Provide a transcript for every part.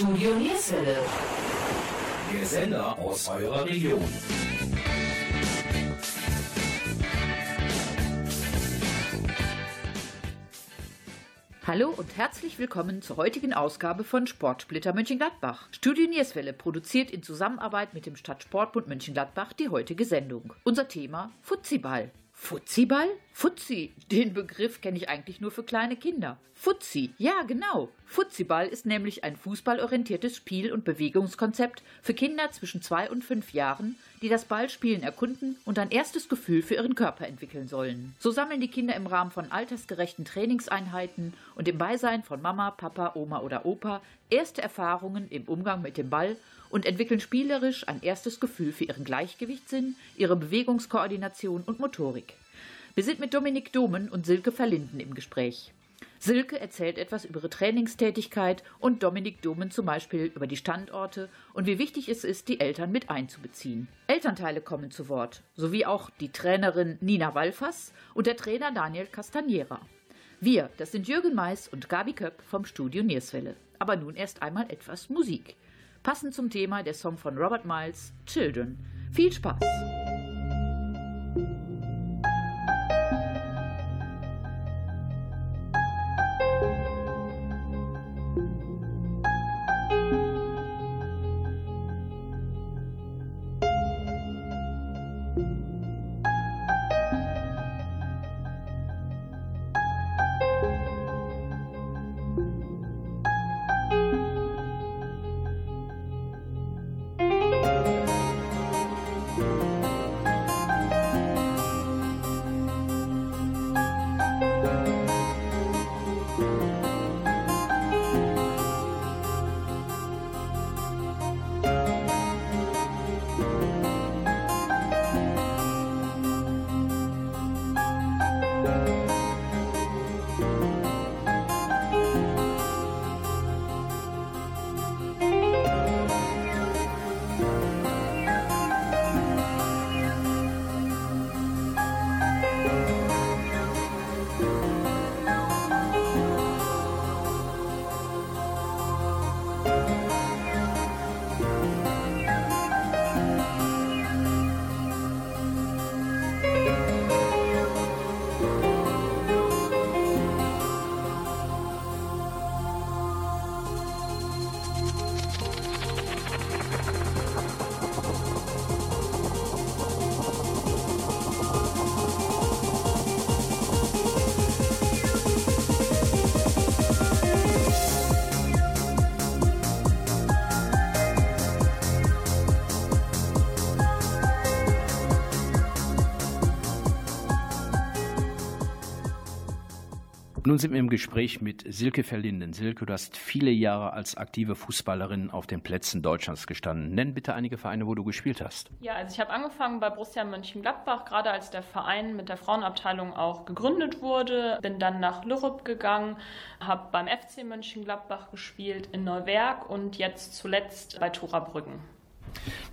Studio Nierswelle. Der Sender aus eurer Region. Hallo und herzlich willkommen zur heutigen Ausgabe von Sportsplitter Mönchengladbach. Studio Nierswelle produziert in Zusammenarbeit mit dem Stadtsportbund Mönchengladbach die heutige Sendung. Unser Thema Futsiball. Futsiball? Fuzzi, den Begriff kenne ich eigentlich nur für kleine Kinder. Fuzzi, ja genau. Futsiball ist nämlich ein fußballorientiertes Spiel- und Bewegungskonzept für Kinder zwischen zwei und fünf Jahren, die das Ballspielen erkunden und ein erstes Gefühl für ihren Körper entwickeln sollen. So sammeln die Kinder im Rahmen von altersgerechten Trainingseinheiten und im Beisein von Mama, Papa, Oma oder Opa erste Erfahrungen im Umgang mit dem Ball und entwickeln spielerisch ein erstes Gefühl für ihren Gleichgewichtssinn, ihre Bewegungskoordination und Motorik. Wir sind mit Dominik Domen und Silke Verlinden im Gespräch. Silke erzählt etwas über ihre Trainingstätigkeit und Dominik Domen zum Beispiel über die Standorte und wie wichtig es ist, die Eltern mit einzubeziehen. Elternteile kommen zu Wort, sowie auch die Trainerin Nina Walfas und der Trainer Daniel Castaniera. Wir, das sind Jürgen Mais und Gabi Köpp vom Studio Nierswelle. Aber nun erst einmal etwas Musik. Passend zum Thema der Song von Robert Miles, Children. Viel Spaß! Nun sind wir im Gespräch mit Silke Verlinden. Silke, du hast viele Jahre als aktive Fußballerin auf den Plätzen Deutschlands gestanden. Nenn bitte einige Vereine, wo du gespielt hast. Ja, also ich habe angefangen bei Borussia Mönchengladbach, gerade als der Verein mit der Frauenabteilung auch gegründet wurde. Bin dann nach Lürup gegangen, habe beim FC Mönchengladbach gespielt in Neuwerk und jetzt zuletzt bei Tura Brüggen.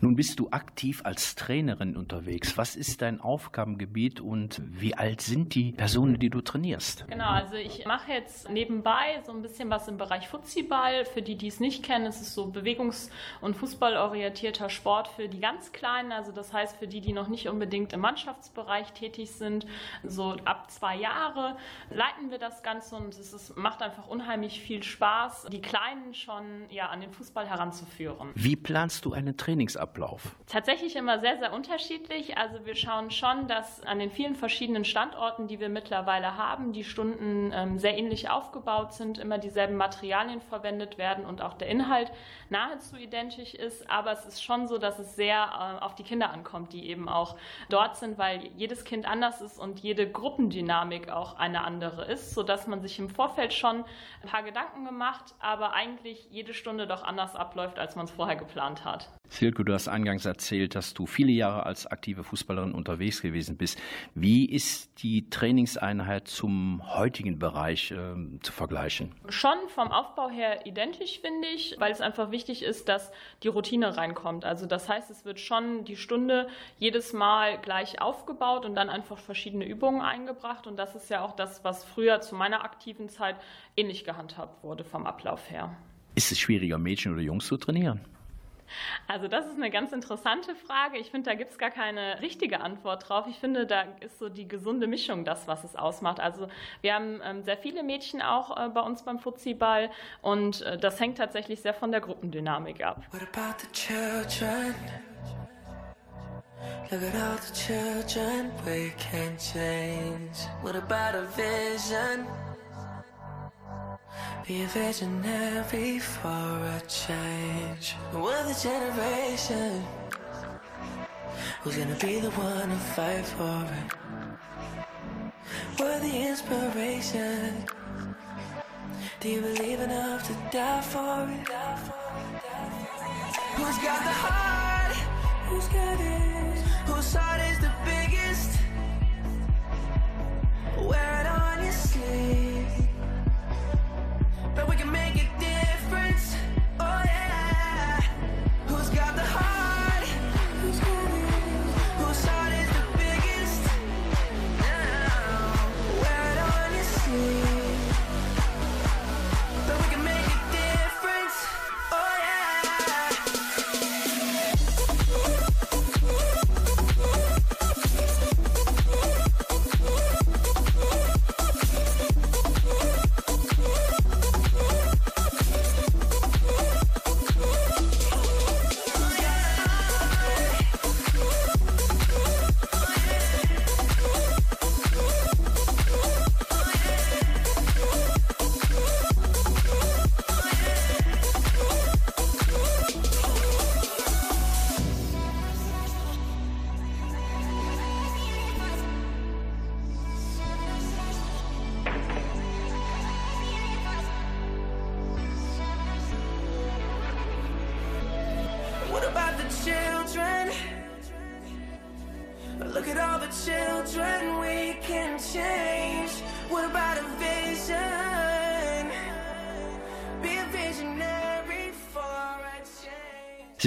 Nun bist du aktiv als Trainerin unterwegs. Was ist dein Aufgabengebiet und wie alt sind die Personen, die du trainierst? Genau, also ich mache jetzt nebenbei so ein bisschen was im Bereich Futsiball. Für die, die es nicht kennen, ist es so bewegungs- und fußballorientierter Sport für die ganz Kleinen. Also das heißt für die, die noch nicht unbedingt im Mannschaftsbereich tätig sind, so ab zwei Jahre leiten wir das Ganze und es ist, macht einfach unheimlich viel Spaß, die Kleinen schon ja, an den Fußball heranzuführen. Wie planst du einen Trainingsablauf? Tatsächlich immer sehr, sehr unterschiedlich. Also wir schauen schon, dass an den vielen verschiedenen Standorten, die wir mittlerweile haben, die Stunden ähm, sehr ähnlich aufgebaut sind, immer dieselben Materialien verwendet werden und auch der Inhalt nahezu identisch ist. Aber es ist schon so, dass es sehr äh, auf die Kinder ankommt, die eben auch dort sind, weil jedes Kind anders ist und jede Gruppendynamik auch eine andere ist, sodass man sich im Vorfeld schon ein paar Gedanken gemacht, aber eigentlich jede Stunde doch anders abläuft, als man es vorher geplant hat. Silke, du hast eingangs erzählt, dass du viele Jahre als aktive Fußballerin unterwegs gewesen bist. Wie ist die Trainingseinheit zum heutigen Bereich äh, zu vergleichen? Schon vom Aufbau her identisch, finde ich, weil es einfach wichtig ist, dass die Routine reinkommt. Also das heißt, es wird schon die Stunde jedes Mal gleich aufgebaut und dann einfach verschiedene Übungen eingebracht. Und das ist ja auch das, was früher zu meiner aktiven Zeit ähnlich gehandhabt wurde vom Ablauf her. Ist es schwieriger, Mädchen oder Jungs zu trainieren? Also das ist eine ganz interessante Frage. Ich finde, da gibt es gar keine richtige Antwort drauf. Ich finde, da ist so die gesunde Mischung das, was es ausmacht. Also wir haben ähm, sehr viele Mädchen auch äh, bei uns beim Fuzziball und äh, das hängt tatsächlich sehr von der Gruppendynamik ab. What about the children? Look at all the children we can change. What about a vision? Be a visionary for a change. We're the generation who's gonna be the one to fight for it. We're the inspiration. Do you believe enough to die for it? Who's got the heart? Who's got it? Whose heart is the biggest? Wear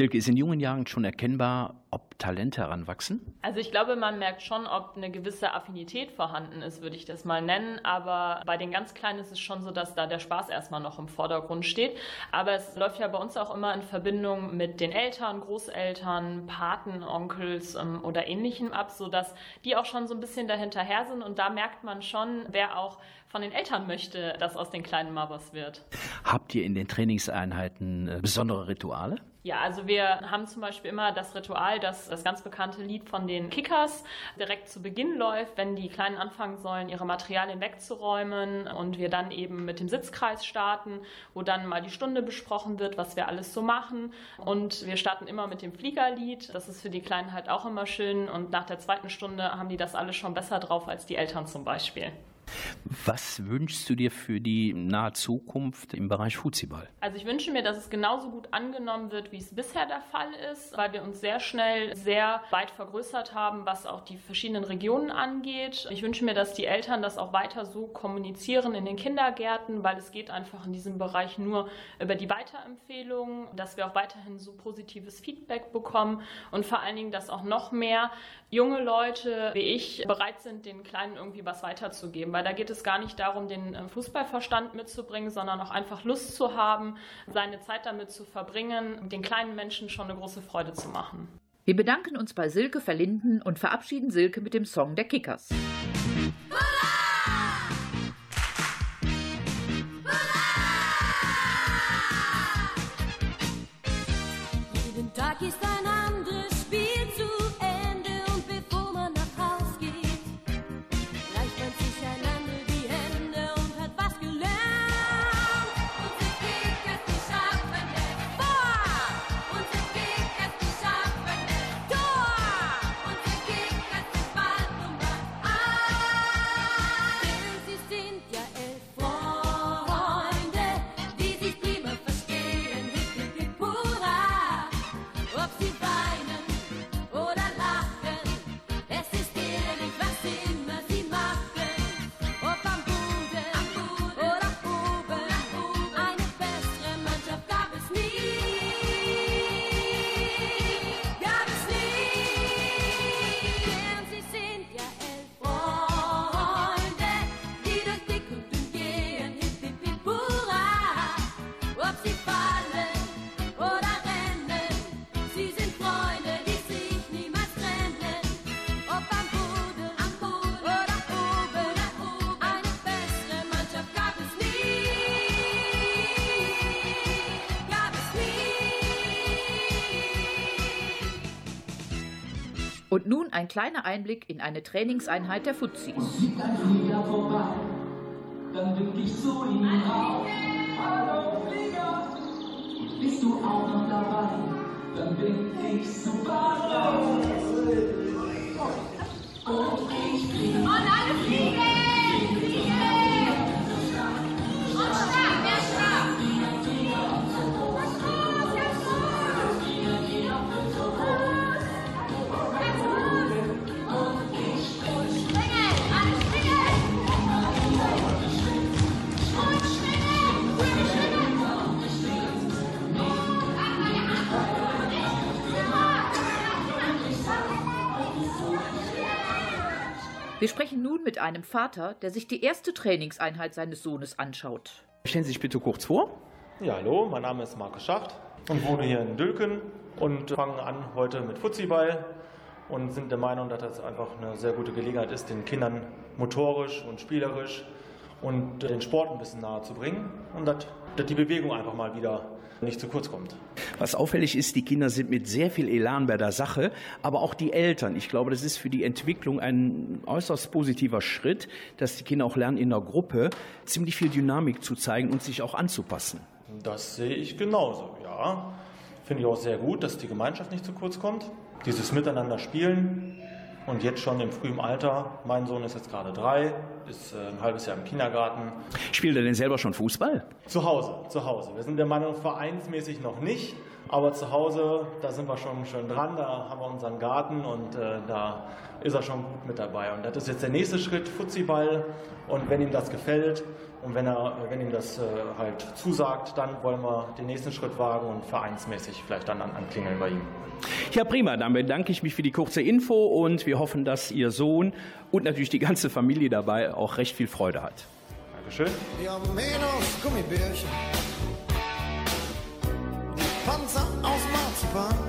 Silke, ist in jungen Jahren schon erkennbar, ob Talente heranwachsen? Also ich glaube, man merkt schon, ob eine gewisse Affinität vorhanden ist, würde ich das mal nennen. Aber bei den ganz Kleinen ist es schon so, dass da der Spaß erstmal noch im Vordergrund steht. Aber es läuft ja bei uns auch immer in Verbindung mit den Eltern, Großeltern, Paten, Onkels ähm, oder ähnlichem ab, sodass die auch schon so ein bisschen dahinterher sind. Und da merkt man schon, wer auch von den Eltern möchte, dass aus den kleinen mal was wird. Habt ihr in den Trainingseinheiten äh, besondere Rituale? Ja, also wir haben zum Beispiel immer das Ritual, dass das ganz bekannte Lied von den Kickers direkt zu Beginn läuft, wenn die Kleinen anfangen sollen, ihre Materialien wegzuräumen und wir dann eben mit dem Sitzkreis starten, wo dann mal die Stunde besprochen wird, was wir alles so machen. Und wir starten immer mit dem Fliegerlied. Das ist für die Kleinen halt auch immer schön. Und nach der zweiten Stunde haben die das alle schon besser drauf als die Eltern zum Beispiel. Was wünschst du dir für die nahe Zukunft im Bereich Fuziball? Also ich wünsche mir, dass es genauso gut angenommen wird, wie es bisher der Fall ist, weil wir uns sehr schnell sehr weit vergrößert haben, was auch die verschiedenen Regionen angeht. Ich wünsche mir, dass die Eltern das auch weiter so kommunizieren in den Kindergärten, weil es geht einfach in diesem Bereich nur über die Weiterempfehlungen, dass wir auch weiterhin so positives Feedback bekommen und vor allen Dingen, dass auch noch mehr junge Leute wie ich bereit sind, den Kleinen irgendwie was weiterzugeben, weil da geht es gar nicht darum, den äh, Fußballverstand mitzubringen, sondern auch einfach Lust zu haben, seine Zeit damit zu verbringen, den kleinen Menschen schon eine große Freude zu machen. Wir bedanken uns bei Silke Verlinden und verabschieden Silke mit dem Song der Kickers. Und nun ein kleiner Einblick in eine Trainingseinheit der Fuzis. Dann wink ich zu ihm auf. Hallo Flieger, bist du auch noch dabei? Dann bin ich super. Und ich fliege. Und alle fliegen! Fliegen! Sprechen nun mit einem Vater, der sich die erste Trainingseinheit seines Sohnes anschaut. Stellen Sie sich bitte kurz vor. Ja, hallo, mein Name ist Markus Schacht und wohne hier in Dülken und fangen an heute mit Fuzziball und sind der Meinung, dass das einfach eine sehr gute Gelegenheit ist, den Kindern motorisch und spielerisch und den Sport ein bisschen nahe zu bringen und dass, dass die Bewegung einfach mal wieder nicht zu kurz kommt. Was auffällig ist, die Kinder sind mit sehr viel Elan bei der Sache, aber auch die Eltern. Ich glaube, das ist für die Entwicklung ein äußerst positiver Schritt, dass die Kinder auch lernen, in der Gruppe ziemlich viel Dynamik zu zeigen und sich auch anzupassen. Das sehe ich genauso, ja. Finde ich auch sehr gut, dass die Gemeinschaft nicht zu kurz kommt. Dieses Miteinander spielen und jetzt schon im frühen Alter. Mein Sohn ist jetzt gerade drei, ist äh, ein halbes Jahr im Kindergarten. Spielt er denn selber schon Fußball? Zu Hause, zu Hause. Wir sind der Meinung, vereinsmäßig noch nicht, aber zu Hause, da sind wir schon schön dran, da haben wir unseren Garten und äh, da ist er schon gut mit dabei. Und das ist jetzt der nächste Schritt, Fuzziball. Und wenn ihm das gefällt und wenn, er, wenn ihm das äh, halt zusagt, dann wollen wir den nächsten Schritt wagen und vereinsmäßig vielleicht dann an, anklingeln bei ihm. Ja, prima. Dann bedanke ich mich für die kurze Info und wir hoffen, dass Ihr Sohn und natürlich die ganze Familie dabei auch recht viel Freude hat. Dankeschön. Ja, Menos Gummibärchen. Die Panzer aus Marzipan.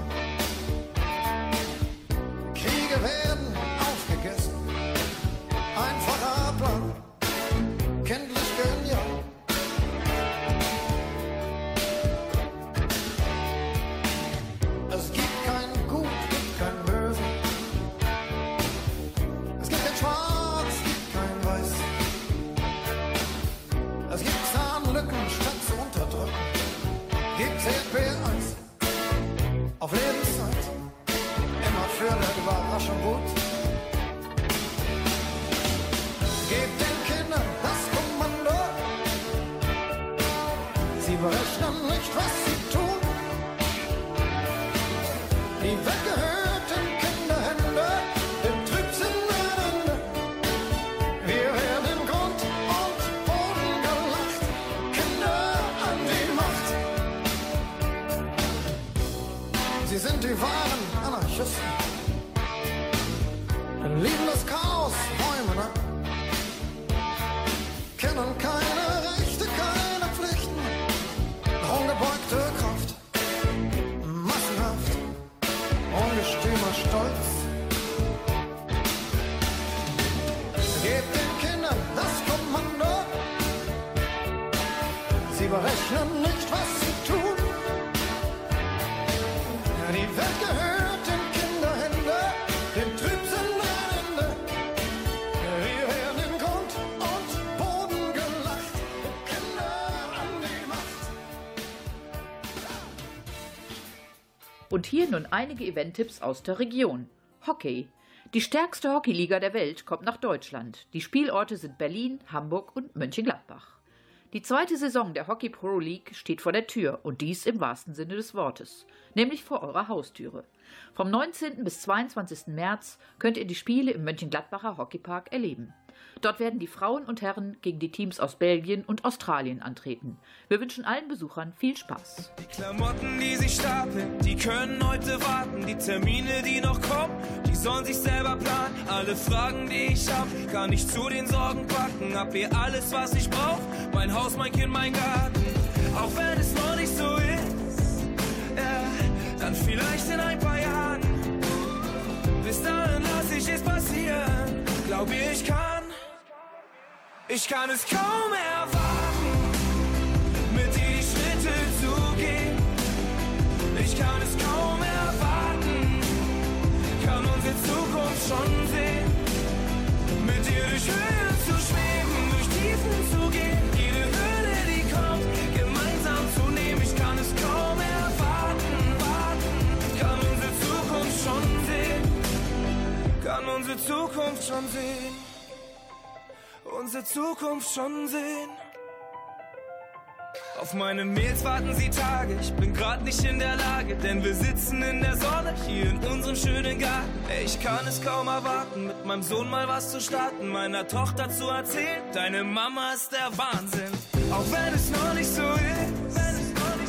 Nun einige Eventtipps aus der Region. Hockey. Die stärkste Hockeyliga der Welt kommt nach Deutschland. Die Spielorte sind Berlin, Hamburg und Mönchengladbach. Die zweite Saison der Hockey Pro League steht vor der Tür und dies im wahrsten Sinne des Wortes, nämlich vor eurer Haustüre. Vom 19. bis 22. März könnt ihr die Spiele im Mönchengladbacher Hockeypark erleben. Dort werden die Frauen und Herren gegen die Teams aus Belgien und Australien antreten. Wir wünschen allen Besuchern viel Spaß. Die Klamotten, die sich stapeln, die können heute warten. Die Termine, die noch kommen, die sollen sich selber planen. Alle Fragen, die ich hab, kann ich zu den Sorgen packen. Hab hier alles, was ich brauch. Mein Haus, mein Kind, mein Garten. Auch wenn es noch nicht so ist, ja, dann vielleicht in ein paar Jahren. Bis dahin lass ich es passieren. Glaub ich kann. Ich kann es kaum erwarten, mit dir die Schritte zu gehen. Ich kann es kaum erwarten, kann unsere Zukunft schon sehen. Mit dir durch Höhen zu schweben, durch Tiefen zu gehen. Jede Hürde, die kommt, gemeinsam zu nehmen. Ich kann es kaum erwarten, warten, kann unsere Zukunft schon sehen. Kann unsere Zukunft schon sehen. Auf meine Mails warten sie Tage, ich bin grad nicht in der Lage, denn wir sitzen in der Sonne hier in unserem schönen Garten. Ey, ich kann es kaum erwarten, mit meinem Sohn mal was zu starten, meiner Tochter zu erzählen, deine Mama ist der Wahnsinn. Auch wenn es noch nicht so ist,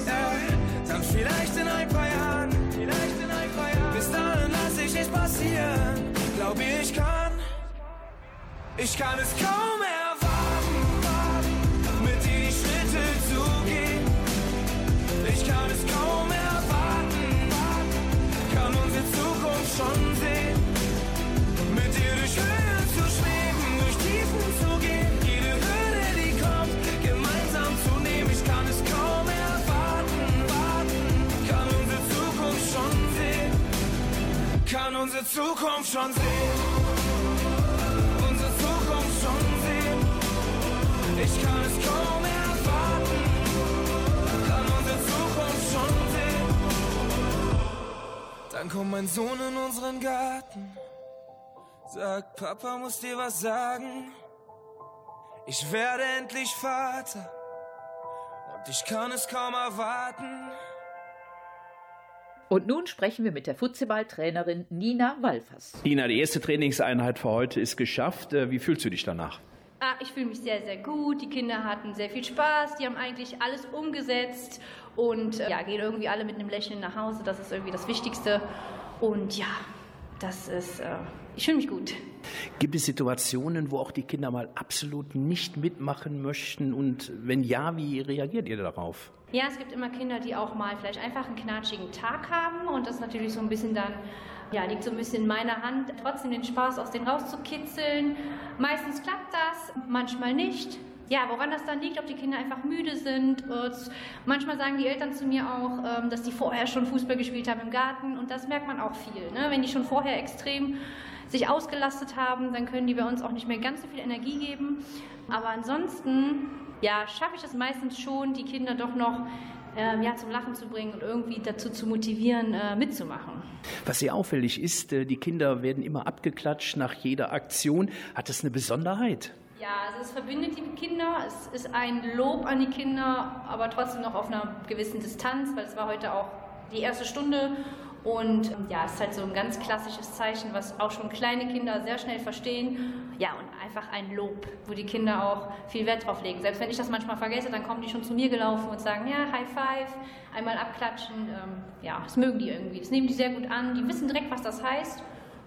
äh, dann vielleicht in ein paar Jahren, vielleicht in ein paar Jahren. Bis dahin lass ich es passieren, glaub ich, ich kann, ich kann es kaum erwarten, mit dir die Schritte zu gehen. Ich kann es kaum erwarten, kann unsere Zukunft schon sehen. Mit dir durch Höhen zu schweben, durch Tiefen zu gehen, jede Hürde, die kommt, gemeinsam zu nehmen. Ich kann es kaum erwarten, warten, kann unsere Zukunft schon sehen. Kann unsere Zukunft schon sehen. Ich kann es kaum erwarten, kann unsere Zukunft schon sehen. Dann kommt mein Sohn in unseren Garten, sagt, Papa muss dir was sagen. Ich werde endlich Vater und ich kann es kaum erwarten. Und nun sprechen wir mit der Futsiballtrainerin Nina Walfers. Nina, die erste Trainingseinheit für heute ist geschafft. Äh, Wie fühlst du dich danach? Ah, ich fühle mich sehr, sehr gut. Die Kinder hatten sehr viel Spaß. Die haben eigentlich alles umgesetzt und äh, ja, gehen irgendwie alle mit einem Lächeln nach Hause. Das ist irgendwie das Wichtigste. Und ja, das ist, äh, ich fühle mich gut. Gibt es Situationen, wo auch die Kinder mal absolut nicht mitmachen möchten? Und wenn ja, wie reagiert ihr darauf? Ja, es gibt immer Kinder, die auch mal vielleicht einfach einen knatschigen Tag haben und das natürlich so ein bisschen dann, ja, liegt so ein bisschen in meiner Hand, trotzdem den Spaß aus denen rauszukitzeln. Meistens klappt das, manchmal nicht. Ja, woran das dann liegt, ob die Kinder einfach müde sind. Manchmal sagen die Eltern zu mir auch, ähm, dass die vorher schon Fußball gespielt haben im Garten und das merkt man auch viel. Ne? Wenn die schon vorher extrem sich ausgelastet haben, dann können die bei uns auch nicht mehr ganz so viel Energie geben. Aber ansonsten, ja, schaffe ich es meistens schon, die Kinder doch noch ähm, ja, zum Lachen zu bringen und irgendwie dazu zu motivieren, äh, mitzumachen. Was sehr auffällig ist, äh, die Kinder werden immer abgeklatscht nach jeder Aktion. Hat das eine Besonderheit? Ja, also es verbindet die Kinder, es ist ein Lob an die Kinder, aber trotzdem noch auf einer gewissen Distanz, weil es war heute auch die erste Stunde und ähm, ja, es ist halt so ein ganz klassisches Zeichen, was auch schon kleine Kinder sehr schnell verstehen. Ja, und einfach ein Lob, wo die Kinder auch viel Wert drauf legen. Selbst wenn ich das manchmal vergesse, dann kommen die schon zu mir gelaufen und sagen, ja, High Five, einmal abklatschen. Ähm, ja, das mögen die irgendwie. Das nehmen die sehr gut an. Die wissen direkt, was das heißt.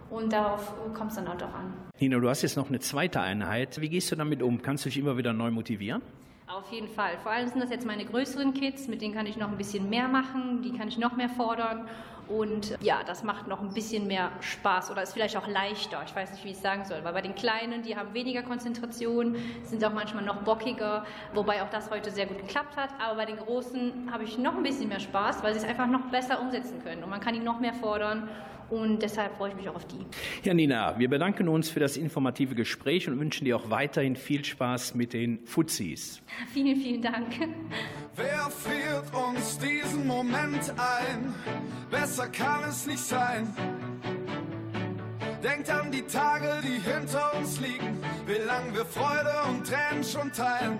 Und darauf kommt es dann halt auch an. Nino, du hast jetzt noch eine zweite Einheit. Wie gehst du damit um? Kannst du dich immer wieder neu motivieren? Auf jeden Fall. Vor allem sind das jetzt meine größeren Kids, mit denen kann ich noch ein bisschen mehr machen, die kann ich noch mehr fordern. Und ja, das macht noch ein bisschen mehr Spaß oder ist vielleicht auch leichter. Ich weiß nicht, wie ich es sagen soll. Weil bei den Kleinen, die haben weniger Konzentration, sind auch manchmal noch bockiger, wobei auch das heute sehr gut geklappt hat. Aber bei den Großen habe ich noch ein bisschen mehr Spaß, weil sie es einfach noch besser umsetzen können. Und man kann ihnen noch mehr fordern. Und deshalb freue ich mich auch auf die. Ja, Nina, wir bedanken uns für das informative Gespräch und wünschen dir auch weiterhin viel Spaß mit den Fuzis. Vielen, vielen Dank. Wer führt uns diesen Moment ein? Besser kann es nicht sein. Denkt an die Tage, die hinter uns liegen, wie lang wir Freude und Tränen schon teilen.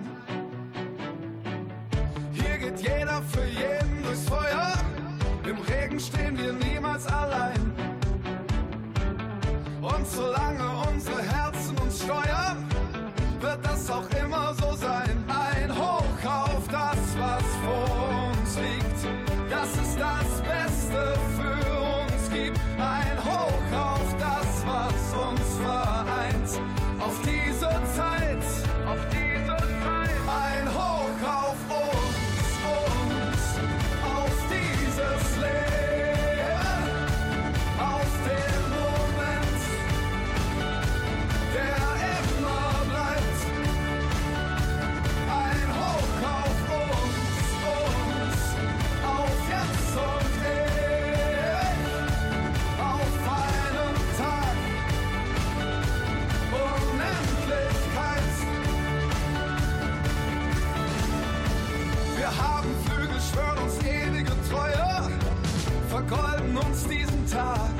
Hier geht jeder für jeden durchs Feuer, im Regen stehen wir niemals allein. Und solange unsere Herzen uns steuern, wird das auch immer so sein. Uns diesen Tag.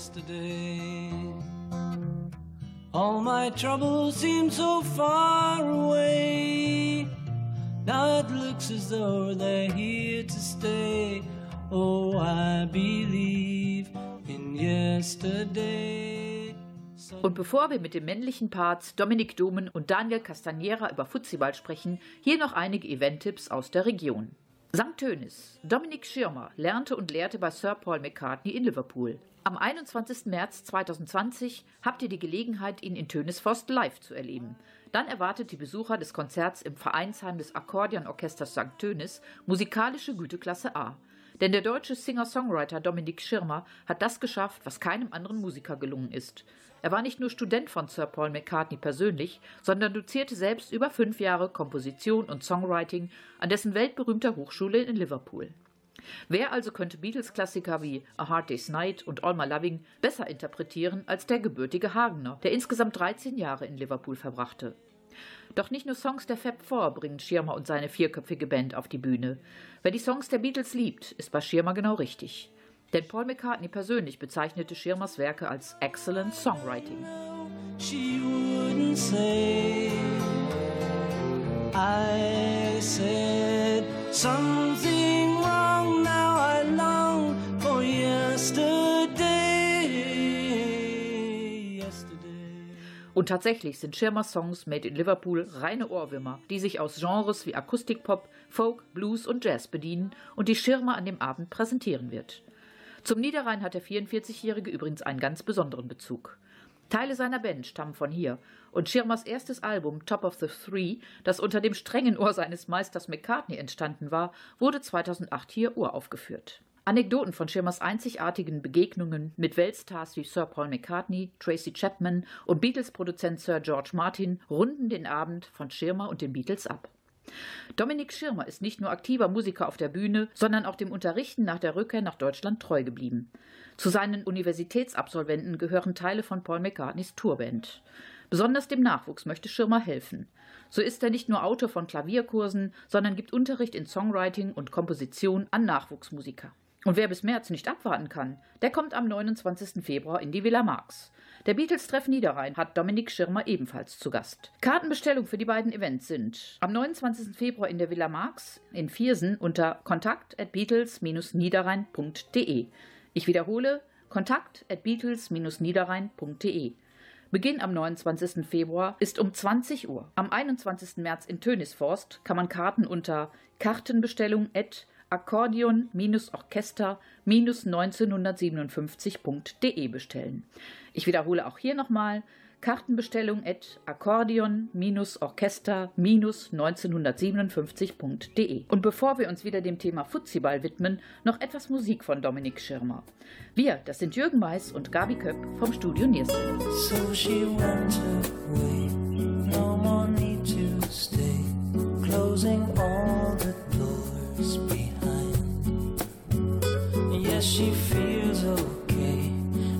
Yesterday. All my troubles seem so far away. Now it looks as though they're here to stay. Oh, I believe in yesterday. Und bevor wir mit den männlichen Parts Dominik Domen und Daniel Castagnera über Futsiball sprechen, hier noch einige Event-Tipps aus der Region. St. Tönis. Dominik Schirmer lernte und lehrte bei Sir Paul McCartney in Liverpool. Am 21. März 2020 habt ihr die Gelegenheit, ihn in Tönisforst live zu erleben. Dann erwartet die Besucher des Konzerts im Vereinsheim des Akkordeonorchesters St. Tönis musikalische Güteklasse A. Denn der deutsche Singer-Songwriter Dominik Schirmer hat das geschafft, was keinem anderen Musiker gelungen ist. Er war nicht nur Student von Sir Paul McCartney persönlich, sondern dozierte selbst über fünf Jahre Komposition und Songwriting an dessen weltberühmter Hochschule in Liverpool. Wer also könnte Beatles-Klassiker wie A Hard Day's Night und All My Loving besser interpretieren als der gebürtige Hagener, der insgesamt 13 Jahre in Liverpool verbrachte? Doch nicht nur Songs der Fab Four bringen Schirmer und seine vierköpfige Band auf die Bühne. Wer die Songs der Beatles liebt, ist bei Schirmer genau richtig. Denn Paul McCartney persönlich bezeichnete Schirmers Werke als Excellent Songwriting. She Und tatsächlich sind Schirmers Songs Made in Liverpool reine Ohrwürmer, die sich aus Genres wie Akustikpop, Folk, Blues und Jazz bedienen und die Schirmer an dem Abend präsentieren wird. Zum Niederrhein hat der 44-Jährige übrigens einen ganz besonderen Bezug. Teile seiner Band stammen von hier und Schirmers erstes Album Top of the Three, das unter dem strengen Ohr seines Meisters McCartney entstanden war, wurde 2008 hier uraufgeführt. Anekdoten von Schirmers einzigartigen Begegnungen mit Weltstars wie Sir Paul McCartney, Tracy Chapman und Beatles-Produzent Sir George Martin runden den Abend von Schirmer und den Beatles ab. Dominik Schirmer ist nicht nur aktiver Musiker auf der Bühne, sondern auch dem Unterrichten nach der Rückkehr nach Deutschland treu geblieben. Zu seinen Universitätsabsolventen gehören Teile von Paul McCartneys Tourband. Besonders dem Nachwuchs möchte Schirmer helfen. So ist er nicht nur Autor von Klavierkursen, sondern gibt Unterricht in Songwriting und Komposition an Nachwuchsmusiker. Und wer bis März nicht abwarten kann, der kommt am 29. Februar in die Villa Marx. Der Beatles-Treff Niederrhein hat Dominik Schirmer ebenfalls zu Gast. Kartenbestellung für die beiden Events sind am 29. Februar in der Villa Marx in Viersen unter kontakt at beatles-niederrhein.de. Ich wiederhole, kontakt at beatles-niederrhein.de. Beginn am 29. Februar ist um 20 Uhr. Am 21. März in Tönisforst kann man Karten unter Kartenbestellung at akkordeon-orchester-1957.de bestellen. Ich wiederhole auch hier nochmal Kartenbestellung at akkordeon-orchester-1957.de. Und bevor wir uns wieder dem Thema Futsiball widmen, noch etwas Musik von Dominik Schirmer. Wir, das sind Jürgen Mais und Gabi Köpp vom Studio Nielsen. So she went away. No more need to stay. Closing all She feels okay.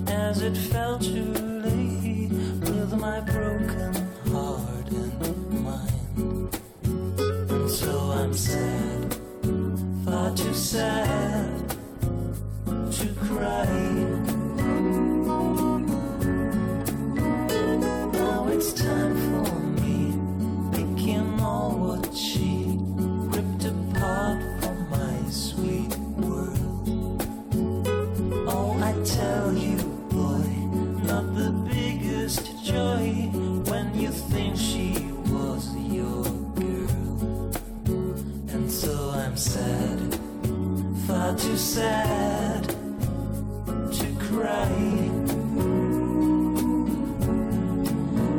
As it felt too late with my broken heart and mind. And so I'm sad, far too sad to cry. too sad to cry.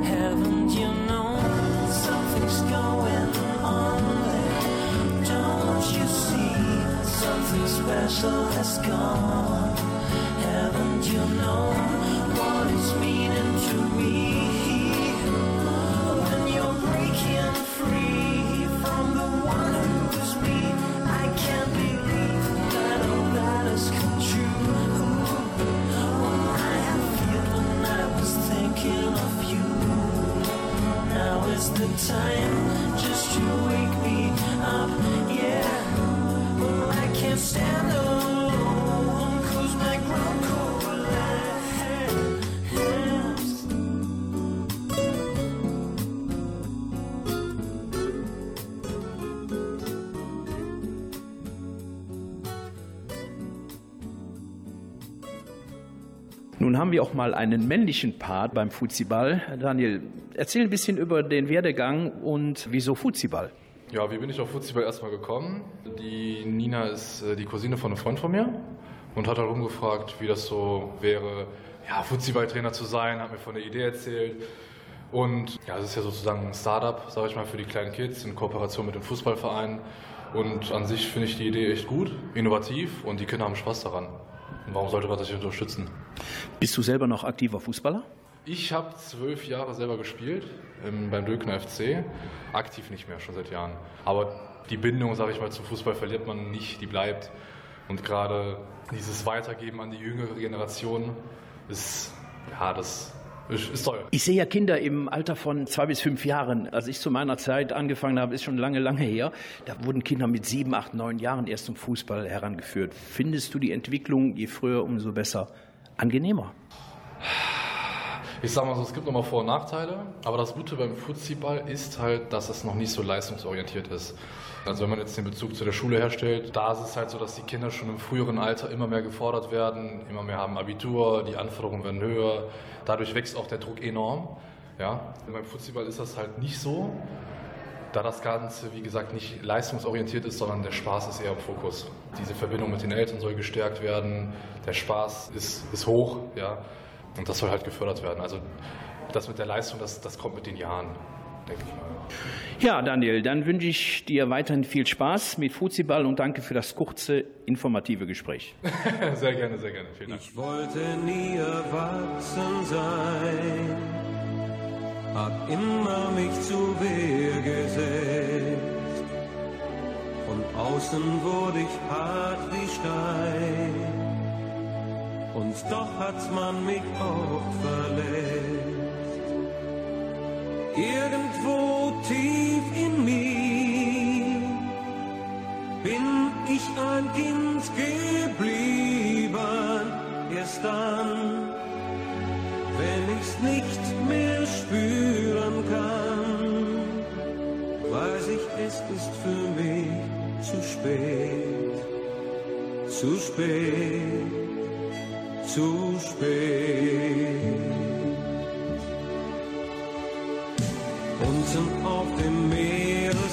Haven't you known something's going on? There? Don't you see something special has gone? Haben wir auch mal einen männlichen Part beim Fuziball. Daniel, erzähl ein bisschen über den Werdegang und wieso Fuziball. Ja, wie bin ich auf Fuziball erstmal gekommen? Die Nina ist äh, die Cousine von einem Freund von mir und hat halt rumgefragt, wie das so wäre, ja, Fuziballtrainer zu sein, hat mir von der Idee erzählt. Und ja, es ist ja sozusagen ein Startup, sage ich mal, für die kleinen Kids in Kooperation mit dem Fußballverein. Und an sich finde ich die Idee echt gut, innovativ und die Kinder haben Spaß daran. Und warum sollte man das nicht unterstützen? Bist du selber noch aktiver Fußballer? Ich habe zwölf Jahre selber gespielt ähm, beim Dülkner FC. Aktiv nicht mehr, schon seit Jahren. Aber die Bindung, sage ich mal, zum Fußball verliert man nicht, die bleibt. Und gerade dieses Weitergeben an die jüngere Generation ist, ja, das ist, toll. Ich sehe ja Kinder im Alter von zwei bis fünf Jahren. Als ich zu meiner Zeit angefangen habe, ist schon lange, lange her. Da wurden Kinder mit sieben, acht, neun Jahren erst zum Fußball herangeführt. Findest du die Entwicklung, je früher, umso besser, angenehmer? Ich sag mal so, es gibt nochmal Vor- und Nachteile, aber das Gute beim Fußball ist halt, dass es noch nicht so leistungsorientiert ist. Also wenn man jetzt den Bezug zu der Schule herstellt, da ist es halt so, dass die Kinder schon im früheren Alter immer mehr gefordert werden, immer mehr haben Abitur, die Anforderungen werden höher, dadurch wächst auch der Druck enorm. Ja? Beim Fußball ist das halt nicht so, da das Ganze, wie gesagt, nicht leistungsorientiert ist, sondern der Spaß ist eher im Fokus. Diese Verbindung mit den Eltern soll gestärkt werden, der Spaß ist, ist hoch, ja, und das soll halt gefördert werden. Also das mit der Leistung, das, das kommt mit den Jahren, denke ich mal. Ja, Daniel, dann wünsche ich dir weiterhin viel Spaß mit Fuziball und danke für das kurze, informative Gespräch. sehr gerne, sehr gerne. Vielen Dank. Ich wollte nie erwachsen sein, hab immer mich zu Wehr gesetzt. Von außen wurde ich hart wie Stein, und doch hat's man mich auch verletzt. Irgendwo tief in mir bin ich ein Kind geblieben, erst dann, wenn ich's nicht mehr spüren kann, weiß ich, es ist für mich zu spät, zu spät, zu spät. Unten auf dem Meeresgrund,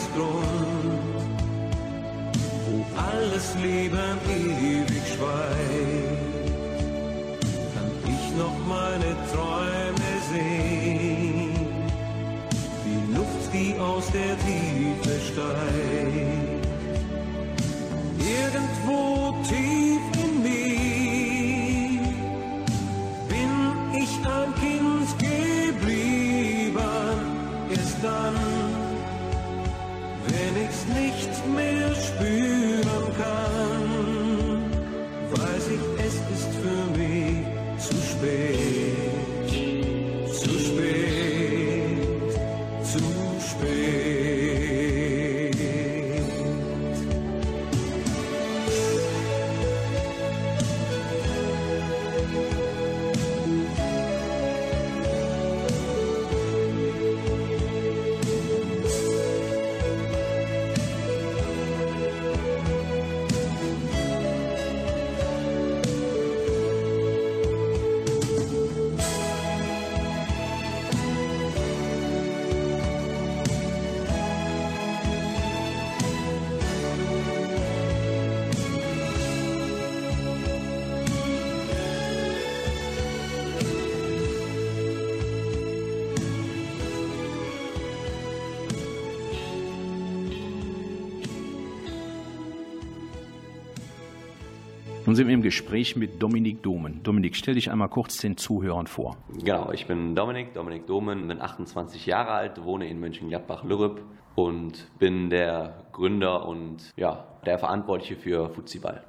Nun sind wir im Gespräch mit Dominik Domen. Dominik, stell dich einmal kurz den Zuhörern vor. Genau, ich bin Dominik, Dominik Domen, bin 28 Jahre alt, wohne in Mönchengladbach-Lürrep und bin der Gründer und ja, der Verantwortliche für Fuziball.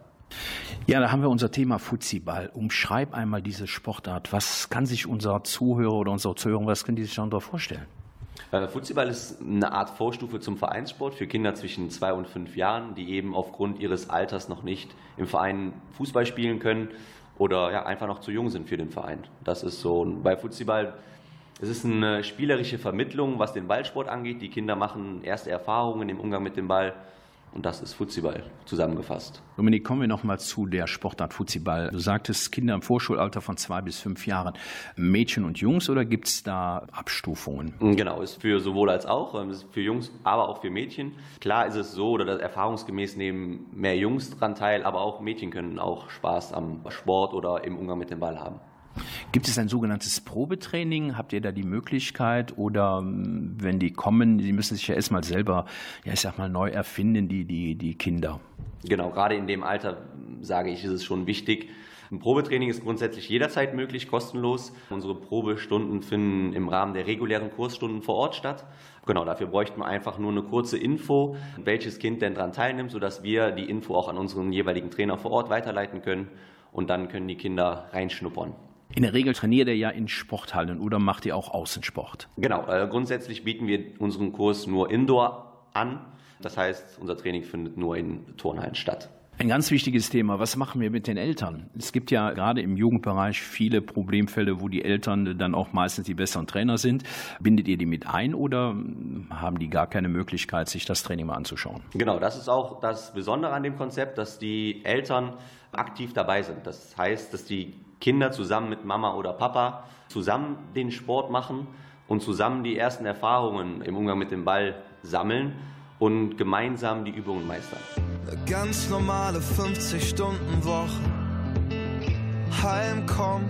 Ja, da haben wir unser Thema Fuziball. Umschreib einmal diese Sportart. Was kann sich unser Zuhörer oder unsere Zuhörer, was können die sich darunter vorstellen? Äh, Futsal ist eine Art Vorstufe zum Vereinssport für Kinder zwischen zwei und fünf Jahren, die eben aufgrund ihres Alters noch nicht im Verein Fußball spielen können oder ja, einfach noch zu jung sind für den Verein. Das ist so. Und bei Futsal es ist eine spielerische Vermittlung, was den Ballsport angeht. Die Kinder machen erste Erfahrungen im Umgang mit dem Ball. Und das ist Futsiball zusammengefasst. Dominik, kommen wir noch mal zu der Sportart Futsiball. Du sagtest Kinder im Vorschulalter von zwei bis fünf Jahren. Mädchen und Jungs oder gibt es da Abstufungen? Genau, ist für sowohl als auch, ähm, ist für Jungs, aber auch für Mädchen. Klar ist es so, oder erfahrungsgemäß nehmen mehr Jungs dran teil, aber auch Mädchen können auch Spaß am Sport oder im Umgang mit dem Ball haben. Gibt es ein sogenanntes Probetraining? Habt ihr da die Möglichkeit? Oder ähm, wenn die kommen, die müssen sich ja erstmal selber, ja, ich sag mal, neu erfinden, die, die, die Kinder. Genau, gerade in dem Alter, sage ich, ist es schon wichtig. Ein Probetraining ist grundsätzlich jederzeit möglich, kostenlos. Unsere Probestunden finden im Rahmen der regulären Kursstunden vor Ort statt. Genau, dafür bräuchten wir einfach nur eine kurze Info, welches Kind denn daran teilnimmt, sodass wir die Info auch an unseren jeweiligen Trainer vor Ort weiterleiten können. Und dann können die Kinder reinschnuppern. In der Regel trainiert ihr ja in Sporthallen oder macht ihr auch Außensport? Genau, äh, grundsätzlich bieten wir unseren Kurs nur Indoor an. Das heißt, unser Training findet nur in Turnhallen statt. Ein ganz wichtiges Thema, was machen wir mit den Eltern? Es gibt ja gerade im Jugendbereich viele Problemfälle, wo die Eltern dann auch meistens die besseren Trainer sind. Bindet ihr die mit ein oder haben die gar keine Möglichkeit, sich das Training mal anzuschauen? Genau, das ist auch das Besondere an dem Konzept, dass die Eltern aktiv dabei sind. Das heißt, dass die Kinder zusammen mit Mama oder Papa zusammen den Sport machen und zusammen die ersten Erfahrungen im Umgang mit dem Ball sammeln und gemeinsam die Übungen meistern. Eine ganz normale 50-Stunden-Woche. Heimkommen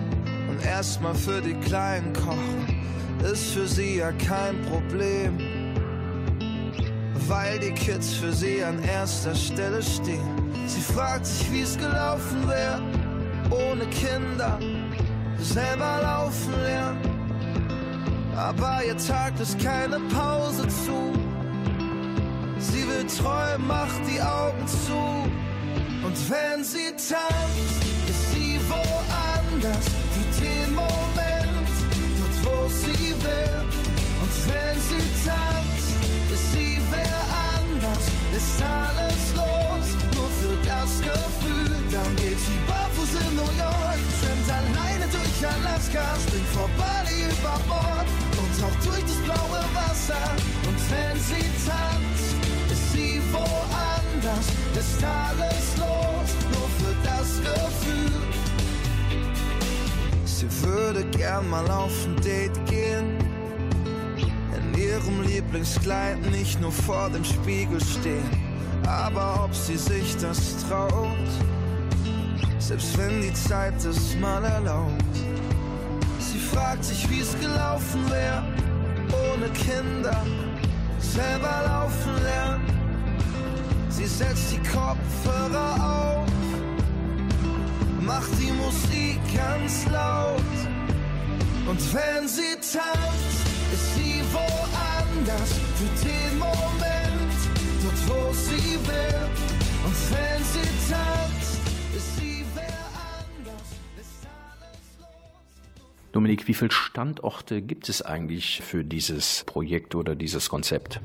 und erstmal für die Kleinen kochen, ist für sie ja kein Problem. Weil die Kids für sie an erster Stelle stehen. Sie fragt sich, wie es gelaufen wäre, ohne Kinder, selber laufen lernen. Aber ihr Tag ist keine Pause zu. Sie will träumen, macht die Augen zu. Und wenn sie tanzt, ist sie woanders, für den Moment, dort wo sie will. Und wenn sie tanzt, ist sie wer anders, ist alles los, für das Gefühl. Dann geht sie barfuß in New York, schwimmt alleine durch Alaska, springt vor Bali über Bord und taucht durch das blaue Wasser. Und wenn sie tanzt, ist sie woanders, ist alles los, nur für das Gefühl. Sie würde gern mal auf ein Date gehen, in ihrem Lieblingskleid nicht nur vor dem Spiegel stehen, aber ob sie sich das traut, selbst wenn die Zeit es mal erlaubt. Sie fragt sich, wie es gelaufen wäre, ohne Kinder, selber laufen lernen. Sie setzt die Kopfhörer auf, macht die Musik ganz laut. Und wenn sie tanzt, woanders für den Moment, dort wo sie will. Und wenn sie tanzt, ist sie wer anders, ist alles los. Dominik, wie viele Standorte gibt es eigentlich für dieses Projekt oder dieses Konzept?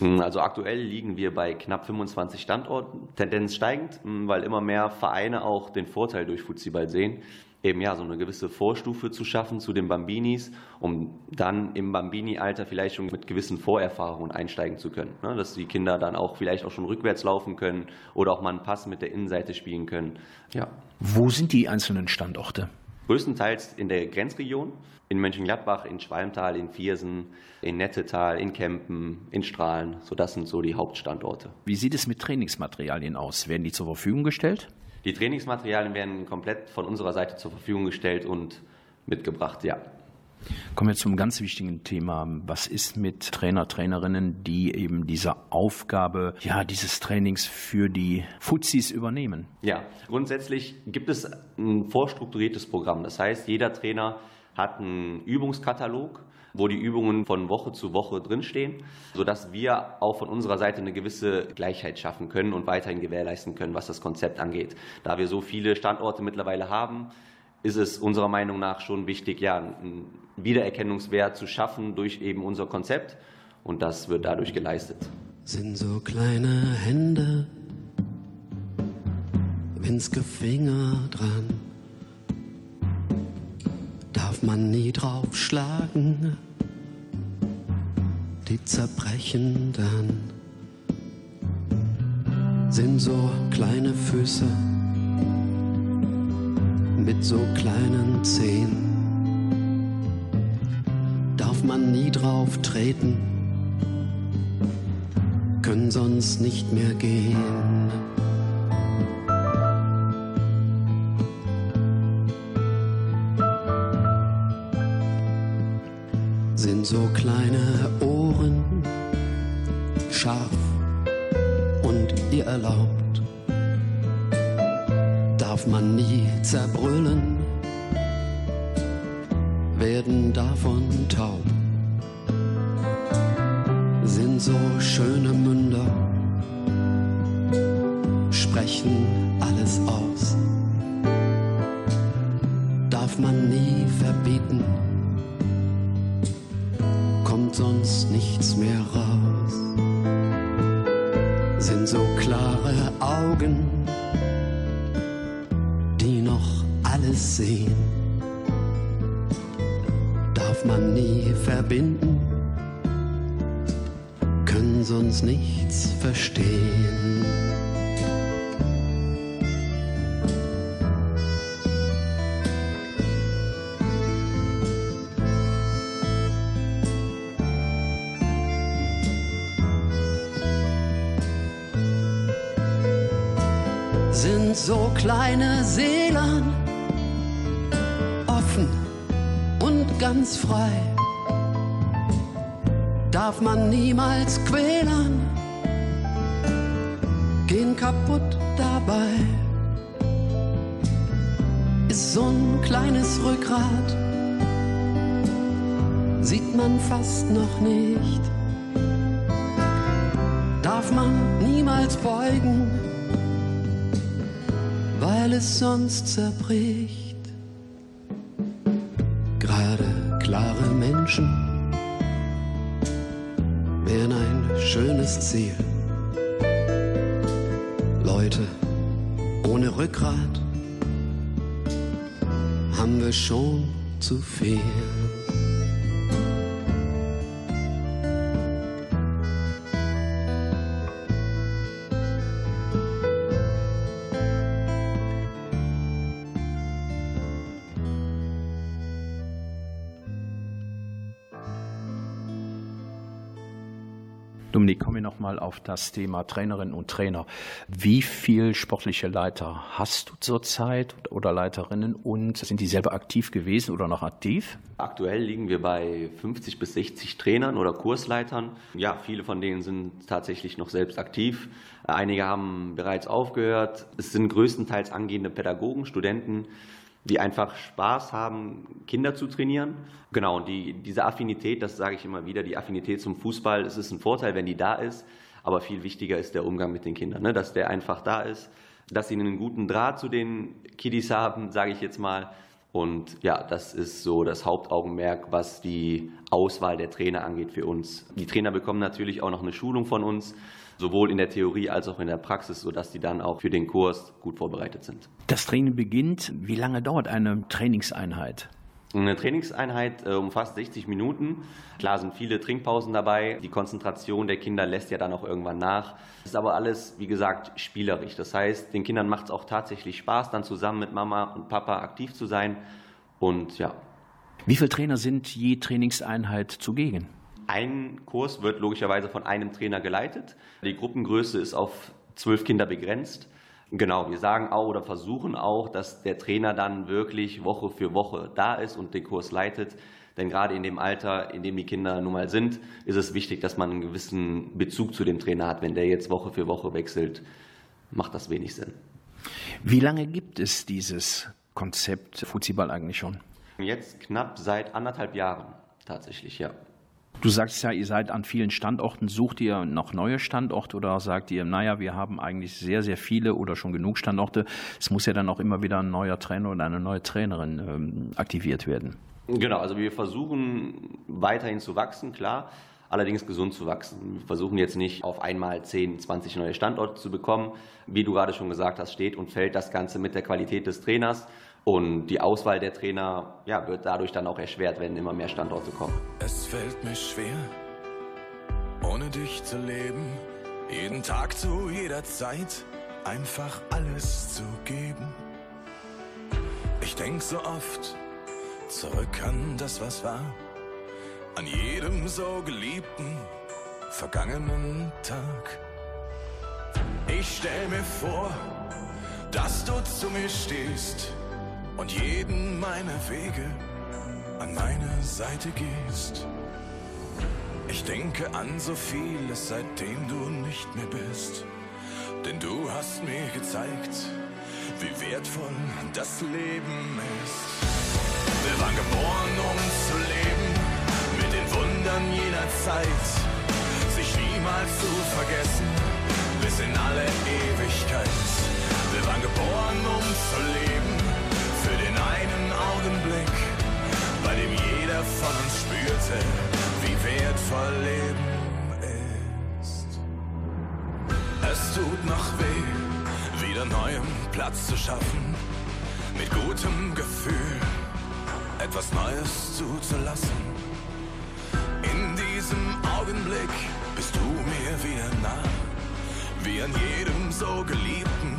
Also aktuell liegen wir bei knapp 25 Standorten, Tendenz steigend, weil immer mehr Vereine auch den Vorteil durch Futsiball sehen, eben ja so eine gewisse Vorstufe zu schaffen zu den Bambinis, um dann im Bambini-Alter vielleicht schon mit gewissen Vorerfahrungen einsteigen zu können. Ne? Dass die Kinder dann auch vielleicht auch schon rückwärts laufen können oder auch mal einen Pass mit der Innenseite spielen können. Ja. Wo sind die einzelnen Standorte? Größtenteils in der Grenzregion, in Mönchengladbach, in Schwalmtal, in Viersen, in Nettetal, in Kempen, in Strahlen. So, das sind so die Hauptstandorte. Wie sieht es mit Trainingsmaterialien aus? Werden die zur Verfügung gestellt? Die Trainingsmaterialien werden komplett von unserer Seite zur Verfügung gestellt und mitgebracht, ja. Kommen wir zum ganz wichtigen Thema. Was ist mit Trainer, Trainerinnen, die eben diese Aufgabe, ja, dieses Trainings für die Fuzis übernehmen? Ja, grundsätzlich gibt es ein vorstrukturiertes Programm. Das heißt, jeder Trainer hat einen Übungskatalog, wo die Übungen von Woche zu Woche drinstehen, sodass wir auch von unserer Seite eine gewisse Gleichheit schaffen können und weiterhin gewährleisten können, was das Konzept angeht. Da wir so viele Standorte mittlerweile haben, ist es unserer Meinung nach schon wichtig, ja, ein Wiedererkennungswert zu schaffen durch eben unser Konzept. Und das wird dadurch geleistet. Sind so kleine Hände, winzige Finger dran. Darf man nie drauf schlagen, die zerbrechen dann. Sind so kleine Füße mit so kleinen Zehen. Darf man nie drauf treten, können sonst nicht mehr gehen. So kleine Ohren scharf und ihr erlaubt, darf man nie zerbrüllen, werden davon taub. Sind so schöne Münder, sprechen Augen, die noch alles sehen, darf man nie verbinden, können sonst nichts verstehen. Frei. Darf man niemals quälen, gehen kaputt dabei. Ist so ein kleines Rückgrat, sieht man fast noch nicht. Darf man niemals beugen, weil es sonst zerbricht. Ziel. Leute ohne Rückgrat haben wir schon zu viel. Dominik, kommen wir nochmal auf das Thema Trainerinnen und Trainer. Wie viel sportliche Leiter hast du zurzeit oder Leiterinnen und sind die selber aktiv gewesen oder noch aktiv? Aktuell liegen wir bei 50 bis 60 Trainern oder Kursleitern. Ja, viele von denen sind tatsächlich noch selbst aktiv. Einige haben bereits aufgehört. Es sind größtenteils angehende Pädagogen, Studenten, die einfach Spaß haben, Kinder zu trainieren. Genau, und die, diese Affinität, das sage ich immer wieder, die Affinität zum Fußball, es ist ein Vorteil, wenn die da ist, aber viel wichtiger ist der Umgang mit den Kindern, ne? dass der einfach da ist, dass sie einen guten Draht zu den Kiddies haben, sage ich jetzt mal. Und ja, das ist so das Hauptaugenmerk, was die Auswahl der Trainer angeht für uns. Die Trainer bekommen natürlich auch noch eine Schulung von uns, sowohl in der Theorie als auch in der Praxis, sodass die dann auch für den Kurs gut vorbereitet sind. Das Training beginnt. Wie lange dauert eine Trainingseinheit? Eine Trainingseinheit äh, umfasst 60 Minuten. Klar sind viele Trinkpausen dabei. Die Konzentration der Kinder lässt ja dann auch irgendwann nach. Es ist aber alles, wie gesagt, spielerisch. Das heißt, den Kindern macht es auch tatsächlich Spaß, dann zusammen mit Mama und Papa aktiv zu sein. Und ja. Wie viele Trainer sind je Trainingseinheit zugegen? Ein Kurs wird logischerweise von einem Trainer geleitet. Die Gruppengröße ist auf zwölf Kinder begrenzt. Genau, wir sagen auch oder versuchen auch, dass der Trainer dann wirklich Woche für Woche da ist und den Kurs leitet. Denn gerade in dem Alter, in dem die Kinder nun mal sind, ist es wichtig, dass man einen gewissen Bezug zu dem Trainer hat. Wenn der jetzt Woche für Woche wechselt, macht das wenig Sinn. Wie lange gibt es dieses Konzept Fuziball eigentlich schon? Jetzt knapp seit anderthalb Jahren tatsächlich, ja. Du sagst ja, ihr seid an vielen Standorten. Sucht ihr noch neue Standorte oder sagt ihr, naja, wir haben eigentlich sehr, sehr viele oder schon genug Standorte. Es muss ja dann auch immer wieder ein neuer Trainer oder eine neue Trainerin ähm, aktiviert werden. Genau, also wir versuchen weiterhin zu wachsen, klar, allerdings gesund zu wachsen. Wir versuchen jetzt nicht auf einmal 10, 20 neue Standorte zu bekommen. Wie du gerade schon gesagt hast, steht und fällt das Ganze mit der Qualität des Trainers. Und die Auswahl der Trainer ja, wird dadurch dann auch erschwert, wenn immer mehr Standorte kommen. Es fällt mir schwer, ohne dich zu leben. Jeden Tag zu jeder Zeit einfach alles zu geben. Ich denk so oft zurück an das, was war. An jedem so geliebten, vergangenen Tag. Ich stell mir vor, dass du zu mir stehst und jeden meiner Wege an meine Seite gehst. Ich denke an so vieles, seitdem du nicht mehr bist. Denn du hast mir gezeigt, wie wertvoll das Leben ist. Wir waren geboren, um zu leben, mit den Wundern jener Zeit. Sich niemals zu vergessen, bis in alle Ewigkeit. Wir waren geboren, um zu leben, Augenblick, bei dem jeder von uns spürte, wie wertvoll Leben ist. Es tut noch weh, wieder neuem Platz zu schaffen, mit gutem Gefühl etwas Neues zuzulassen. In diesem Augenblick bist du mir wieder nah, wie an jedem so geliebten,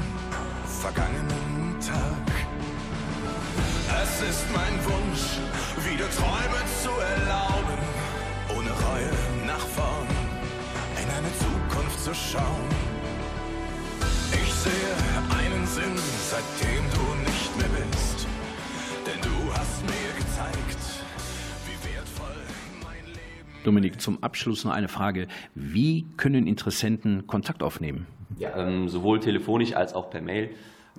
vergangenen Tag. Es ist mein Wunsch, wieder Träume zu erlauben, ohne Reue nach vorn in eine Zukunft zu schauen. Ich sehe einen Sinn, seitdem du nicht mehr bist, denn du hast mir gezeigt, wie wertvoll mein Leben Dominik, zum Abschluss noch eine Frage. Wie können Interessenten Kontakt aufnehmen? Ja, ähm, sowohl telefonisch als auch per Mail.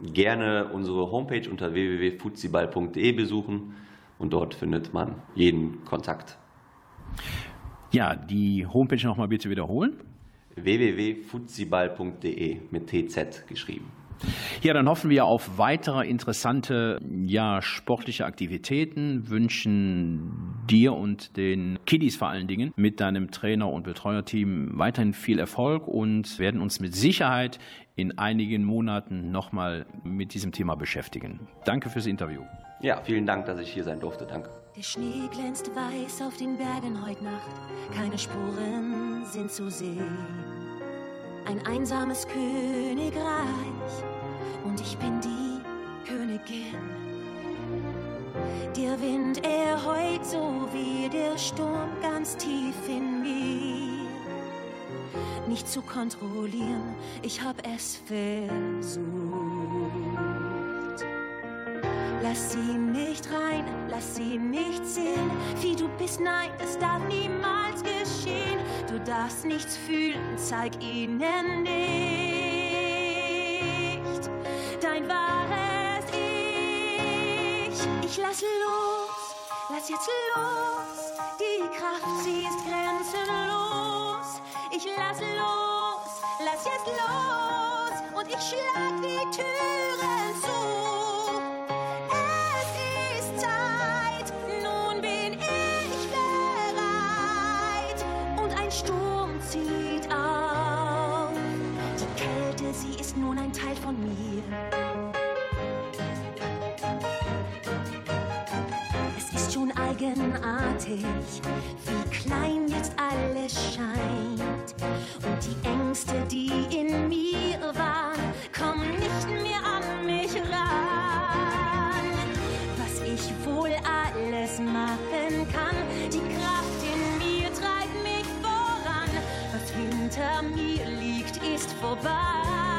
Gerne unsere Homepage unter www.futsiball.de besuchen und dort findet man jeden Kontakt. Ja, die Homepage nochmal bitte wiederholen. www.futsiball.de mit TZ geschrieben. Ja, dann hoffen wir auf weitere interessante, ja, sportliche Aktivitäten, wünschen dir und den Kiddies vor allen Dingen mit deinem Trainer und Betreuerteam weiterhin viel Erfolg und werden uns mit Sicherheit in einigen Monaten nochmal mit diesem Thema beschäftigen. Danke fürs Interview. Ja, vielen Dank, dass ich hier sein durfte. Danke. Der Schnee glänzt weiß auf den Bergen heut Nacht, keine Spuren sind zu sehen. Ein einsames Königreich und ich bin die Königin. Der Wind, er heut so wie der Sturm ganz tief in mir. Nicht zu kontrollieren, ich hab es versucht. Lass sie nicht rein, lass sie nicht sehen, wie du bist, nein, das darf niemals geschehen. Du darfst nichts fühlen, zeig ihnen nicht dein wahres Ich. Ich lass los, lass jetzt los, die Kraft, sie ist grenzenlos. Ich lass los, lass jetzt los und ich schlag die Türen zu. Eigenartig, wie klein jetzt alles scheint. Und die Ängste, die in mir waren, kommen nicht mehr an mich ran. Was ich wohl alles machen kann, die Kraft in mir treibt mich voran. Was hinter mir liegt, ist vorbei.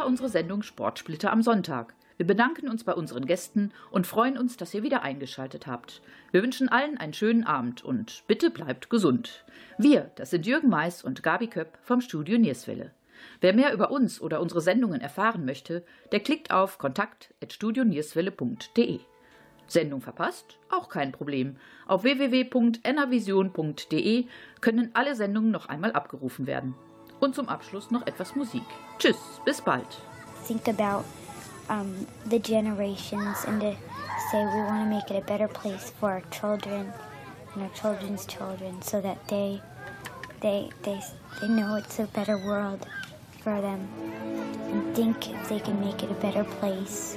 War unsere Sendung Sportsplitter am Sonntag. Wir bedanken uns bei unseren Gästen und freuen uns, dass ihr wieder eingeschaltet habt. Wir wünschen allen einen schönen Abend und bitte bleibt gesund. Wir, das sind Jürgen Mais und Gabi Köpp vom Studio Nierswelle. Wer mehr über uns oder unsere Sendungen erfahren möchte, der klickt auf kontakt.studionierswelle.de. Sendung verpasst? Auch kein Problem. Auf www.enervision.de können alle Sendungen noch einmal abgerufen werden. Und zum Abschluss noch etwas Musik. Tschüss, bis bald. think about um, the generations and to say we want to make it a better place for our children and our children's children so that they they they they know it's a better world for them and think if they can make it a better place.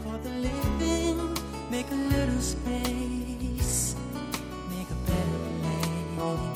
Make a little space, make a better place.